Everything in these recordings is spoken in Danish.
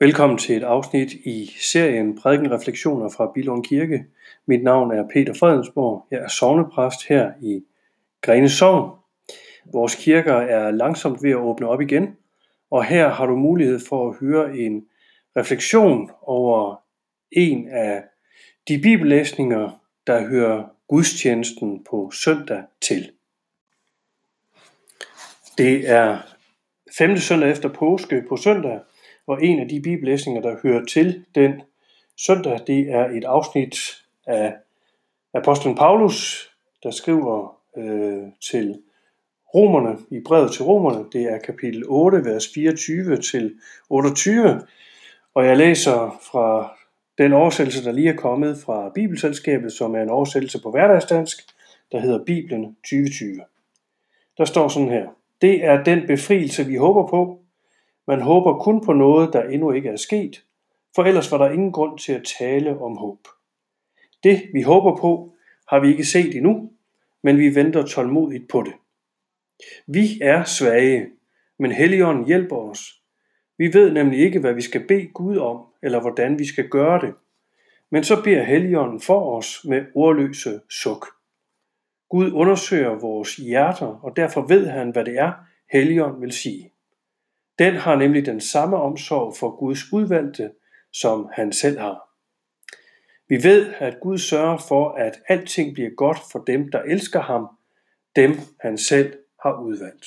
Velkommen til et afsnit i serien Prædikenreflektioner fra Bilund Kirke. Mit navn er Peter Fredensborg. Jeg er sovnepræst her i Grene Sogn. Vores kirker er langsomt ved at åbne op igen, og her har du mulighed for at høre en refleksion over en af de bibellæsninger, der hører gudstjenesten på søndag til. Det er femte søndag efter påske på søndag, og en af de bibellæsninger, der hører til den søndag, det er et afsnit af apostlen Paulus, der skriver øh, til romerne, i brevet til romerne, det er kapitel 8, vers 24 til 28, og jeg læser fra den oversættelse, der lige er kommet fra Bibelselskabet, som er en oversættelse på hverdagsdansk, der hedder Bibelen 2020. Der står sådan her. Det er den befrielse, vi håber på, man håber kun på noget, der endnu ikke er sket, for ellers var der ingen grund til at tale om håb. Det, vi håber på, har vi ikke set endnu, men vi venter tålmodigt på det. Vi er svage, men Helligånden hjælper os. Vi ved nemlig ikke, hvad vi skal bede Gud om, eller hvordan vi skal gøre det. Men så beder Helligånden for os med ordløse suk. Gud undersøger vores hjerter, og derfor ved han, hvad det er, Helligånden vil sige. Den har nemlig den samme omsorg for Guds udvalgte, som han selv har. Vi ved, at Gud sørger for, at alting bliver godt for dem, der elsker ham, dem han selv har udvalgt.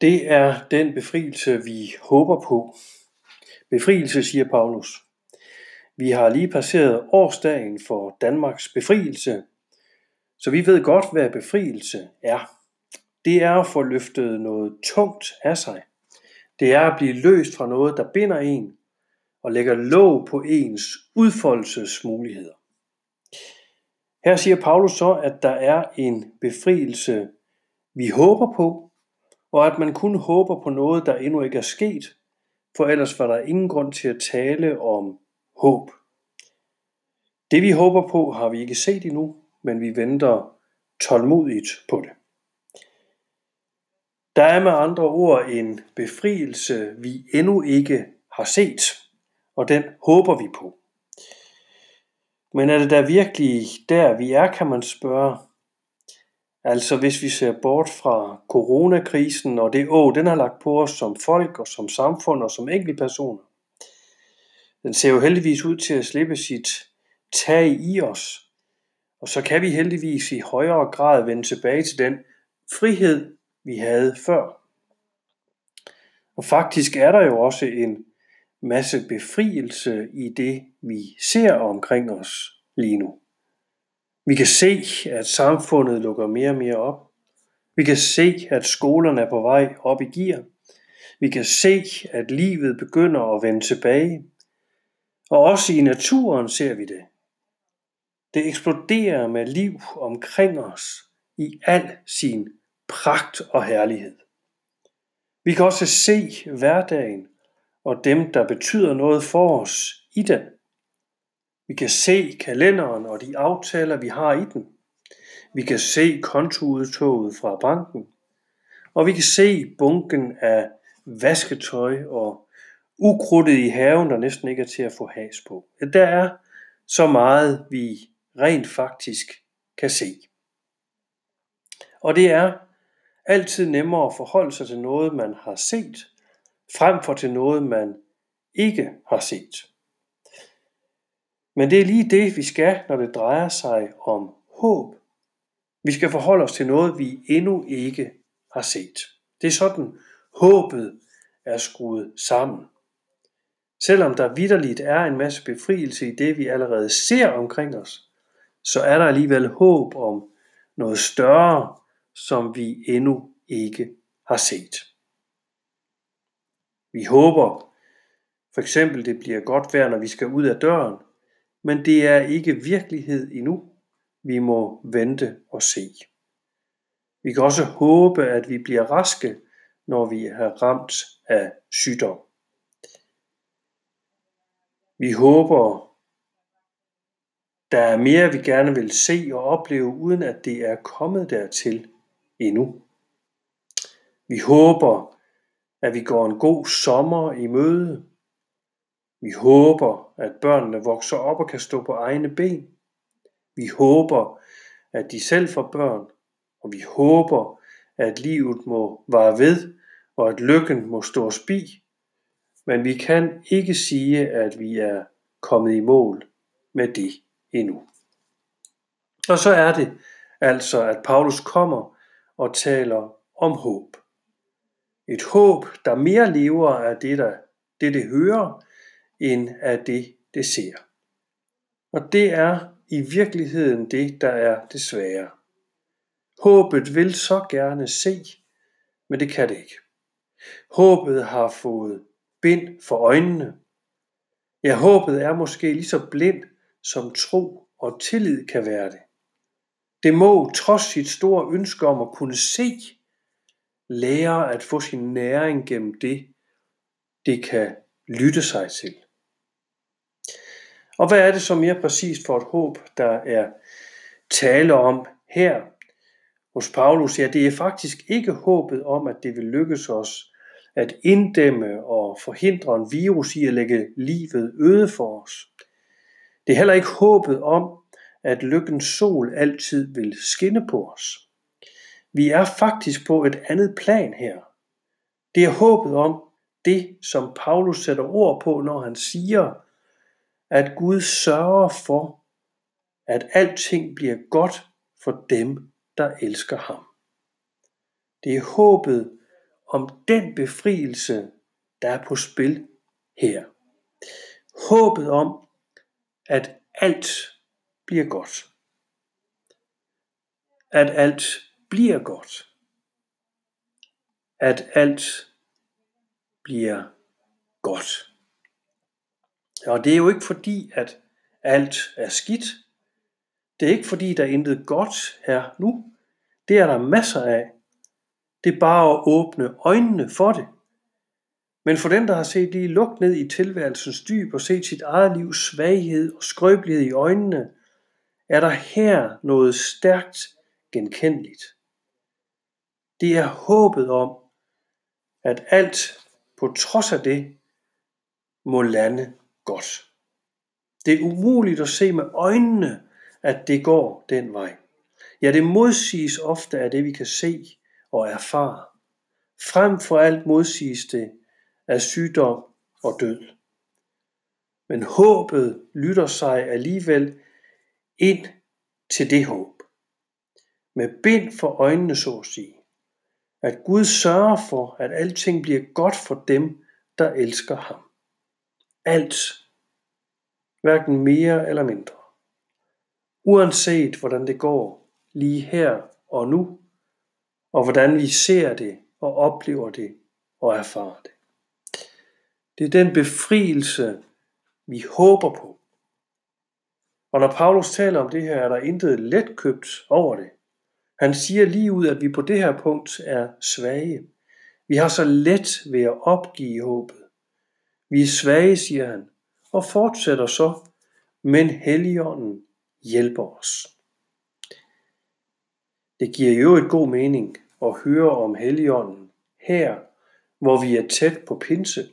Det er den befrielse, vi håber på. Befrielse, siger Paulus. Vi har lige passeret årsdagen for Danmarks befrielse, så vi ved godt, hvad befrielse er. Det er at få løftet noget tungt af sig. Det er at blive løst fra noget, der binder en og lægger låg på ens udfoldelsesmuligheder. Her siger Paulus så, at der er en befrielse, vi håber på, og at man kun håber på noget, der endnu ikke er sket, for ellers var der ingen grund til at tale om håb. Det vi håber på, har vi ikke set endnu, men vi venter tålmodigt på det. Der er med andre ord en befrielse, vi endnu ikke har set, og den håber vi på. Men er det da virkelig der, vi er, kan man spørge. Altså hvis vi ser bort fra coronakrisen og det å, den har lagt på os som folk og som samfund og som enkeltpersoner. Den ser jo heldigvis ud til at slippe sit tag i os, og så kan vi heldigvis i højere grad vende tilbage til den frihed, vi havde før. Og faktisk er der jo også en masse befrielse i det, vi ser omkring os lige nu. Vi kan se, at samfundet lukker mere og mere op. Vi kan se, at skolerne er på vej op i gear. Vi kan se, at livet begynder at vende tilbage. Og også i naturen ser vi det. Det eksploderer med liv omkring os i al sin pragt og herlighed. Vi kan også se hverdagen og dem, der betyder noget for os i den. Vi kan se kalenderen og de aftaler, vi har i den. Vi kan se kontoudtoget fra banken. Og vi kan se bunken af vasketøj og ukrudtet i haven, der næsten ikke er til at få has på. Der er så meget, vi rent faktisk kan se. Og det er altid nemmere at forholde sig til noget, man har set, frem for til noget, man ikke har set. Men det er lige det, vi skal, når det drejer sig om håb. Vi skal forholde os til noget, vi endnu ikke har set. Det er sådan, håbet er skruet sammen. Selvom der vidderligt er en masse befrielse i det, vi allerede ser omkring os, så er der alligevel håb om noget større, som vi endnu ikke har set. Vi håber for eksempel, det bliver godt vejr, når vi skal ud af døren, men det er ikke virkelighed endnu. Vi må vente og se. Vi kan også håbe, at vi bliver raske, når vi er ramt af sygdom. Vi håber Der er mere, vi gerne vil se og opleve, uden at det er kommet dertil endnu. Vi håber, at vi går en god sommer i møde. Vi håber, at børnene vokser op og kan stå på egne ben. Vi håber, at de selv får børn, og vi håber, at livet må vare ved, og at lykken må stå os bi. Men vi kan ikke sige, at vi er kommet i mål med det endnu. Og så er det altså, at Paulus kommer og taler om håb. Et håb, der mere lever af det, der, det, det hører, end af det, det ser. Og det er i virkeligheden det, der er det svære. Håbet vil så gerne se, men det kan det ikke. Håbet har fået bind for øjnene. Ja, håbet er måske lige så blind, som tro og tillid kan være det. Det må, trods sit store ønske om at kunne se, lære at få sin næring gennem det, det kan lytte sig til. Og hvad er det så mere præcist for et håb, der er tale om her hos Paulus? Ja, det er faktisk ikke håbet om, at det vil lykkes os at inddæmme og forhindre en virus i at lægge livet øde for os. Det er heller ikke håbet om, at lykkens sol altid vil skinne på os. Vi er faktisk på et andet plan her. Det er håbet om det, som Paulus sætter ord på, når han siger, at Gud sørger for, at alting bliver godt for dem, der elsker ham. Det er håbet om den befrielse, der er på spil her. Håbet om, at alt bliver godt. At alt bliver godt. At alt bliver godt. Og det er jo ikke fordi, at alt er skidt. Det er ikke fordi, der er intet godt her nu. Det er der masser af. Det er bare at åbne øjnene for det. Men for den, der har set lige lugt ned i tilværelsens dyb og set sit eget livs svaghed og skrøbelighed i øjnene, er der her noget stærkt genkendeligt. Det er håbet om, at alt på trods af det må lande godt. Det er umuligt at se med øjnene, at det går den vej. Ja, det modsiges ofte af det, vi kan se og erfare. Frem for alt modsiges det af sygdom og død. Men håbet lytter sig alligevel ind til det håb. Med bind for øjnene, så at sige. At Gud sørger for, at alting bliver godt for dem, der elsker ham. Alt. Hverken mere eller mindre. Uanset hvordan det går, lige her og nu, og hvordan vi ser det og oplever det og erfarer det. Det er den befrielse, vi håber på. Og når Paulus taler om det her, er der intet letkøbt over det. Han siger lige ud, at vi på det her punkt er svage. Vi har så let ved at opgive håbet. Vi er svage, siger han, og fortsætter så, men Helligånden hjælper os. Det giver jo et god mening at høre om Helligånden her, hvor vi er tæt på pinse,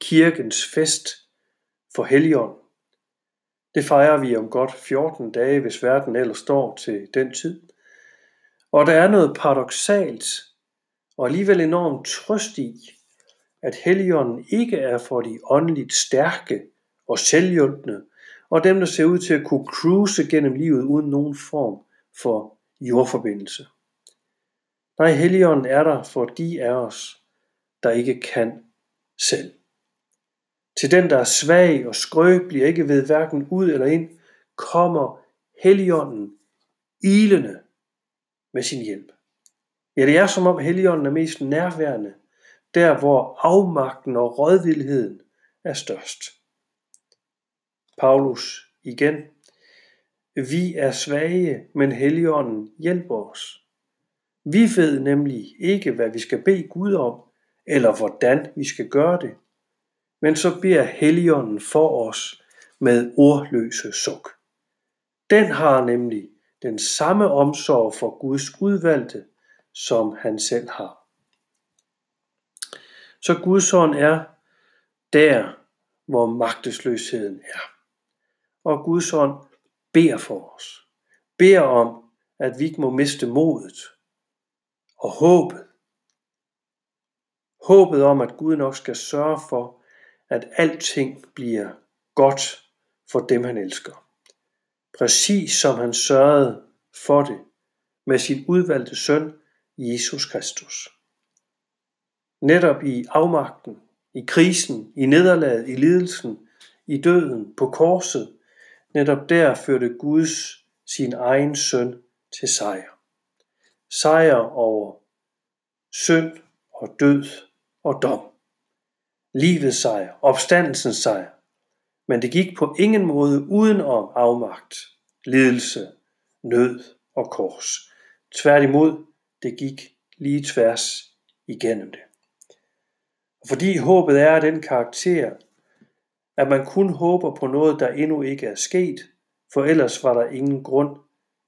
kirkens fest for Helligånden. Det fejrer vi om godt 14 dage, hvis verden ellers står til den tid. Og der er noget paradoxalt og alligevel enormt trøst i, at Helligånden ikke er for de åndeligt stærke og selvhjulpne, og dem, der ser ud til at kunne cruise gennem livet uden nogen form for jordforbindelse. Nej, Helligånden er der for de af os, der ikke kan selv. Til den, der er svag og skrøbelig, ikke ved hverken ud eller ind, kommer Helligånden ilende med sin hjælp. Ja, det er som om Helligånden er mest nærværende, der hvor afmagten og rådvildheden er størst. Paulus igen. Vi er svage, men Helligånden hjælper os. Vi ved nemlig ikke, hvad vi skal bede Gud om, eller hvordan vi skal gøre det. Men så beder Helligånden for os med ordløse suk. Den har nemlig den samme omsorg for Guds udvalgte, som han selv har. Så Guds ånd er der, hvor magtesløsheden er. Og Guds ånd beder for os. Beder om, at vi ikke må miste modet og håbet. Håbet om, at Gud nok skal sørge for, at alting bliver godt for dem, han elsker. Præcis som han sørgede for det med sin udvalgte søn, Jesus Kristus. Netop i afmagten, i krisen, i nederlaget, i lidelsen, i døden, på korset, netop der førte Guds sin egen søn til sejr. Sejr over synd og død og dom. Livets sejr, opstandelsens sejr. Men det gik på ingen måde uden om afmagt, lidelse, nød og kors. Tværtimod, det gik lige tværs igennem det. Og fordi håbet er af den karakter, at man kun håber på noget, der endnu ikke er sket, for ellers var der ingen grund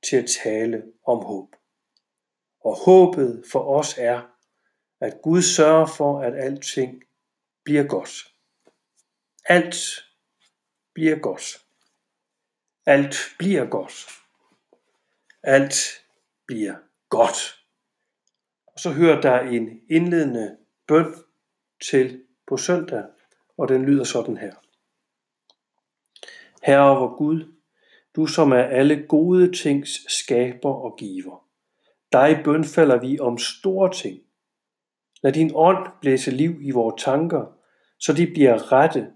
til at tale om håb. Og håbet for os er, at Gud sørger for, at alting bliver godt. Alt bliver godt. Alt bliver godt. Alt bliver godt. Og så hører der en indledende bøn til på søndag, og den lyder sådan her. Herre vor Gud, du som er alle gode tings skaber og giver. Dig bønfalder vi om store ting. Lad din ånd blæse liv i vores tanker, så de bliver rette,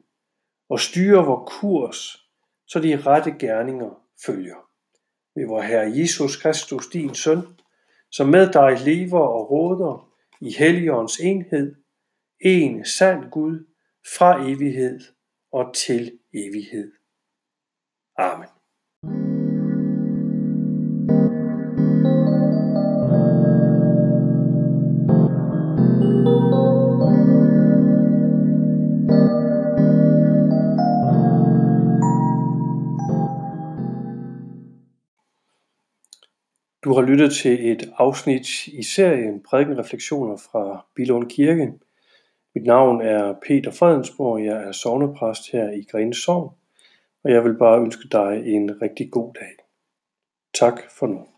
og styre vores kurs, så de rette gerninger følger. Ved vor Herre Jesus Kristus, din søn, som med dig lever og råder i Helligåndens enhed, en sand Gud fra evighed og til evighed. Amen. Du har lyttet til et afsnit i serien Prædikenreflektioner fra Bilund Kirke. Mit navn er Peter Fredensborg, jeg er sovnepræst her i Grene Sogn, og jeg vil bare ønske dig en rigtig god dag. Tak for nu.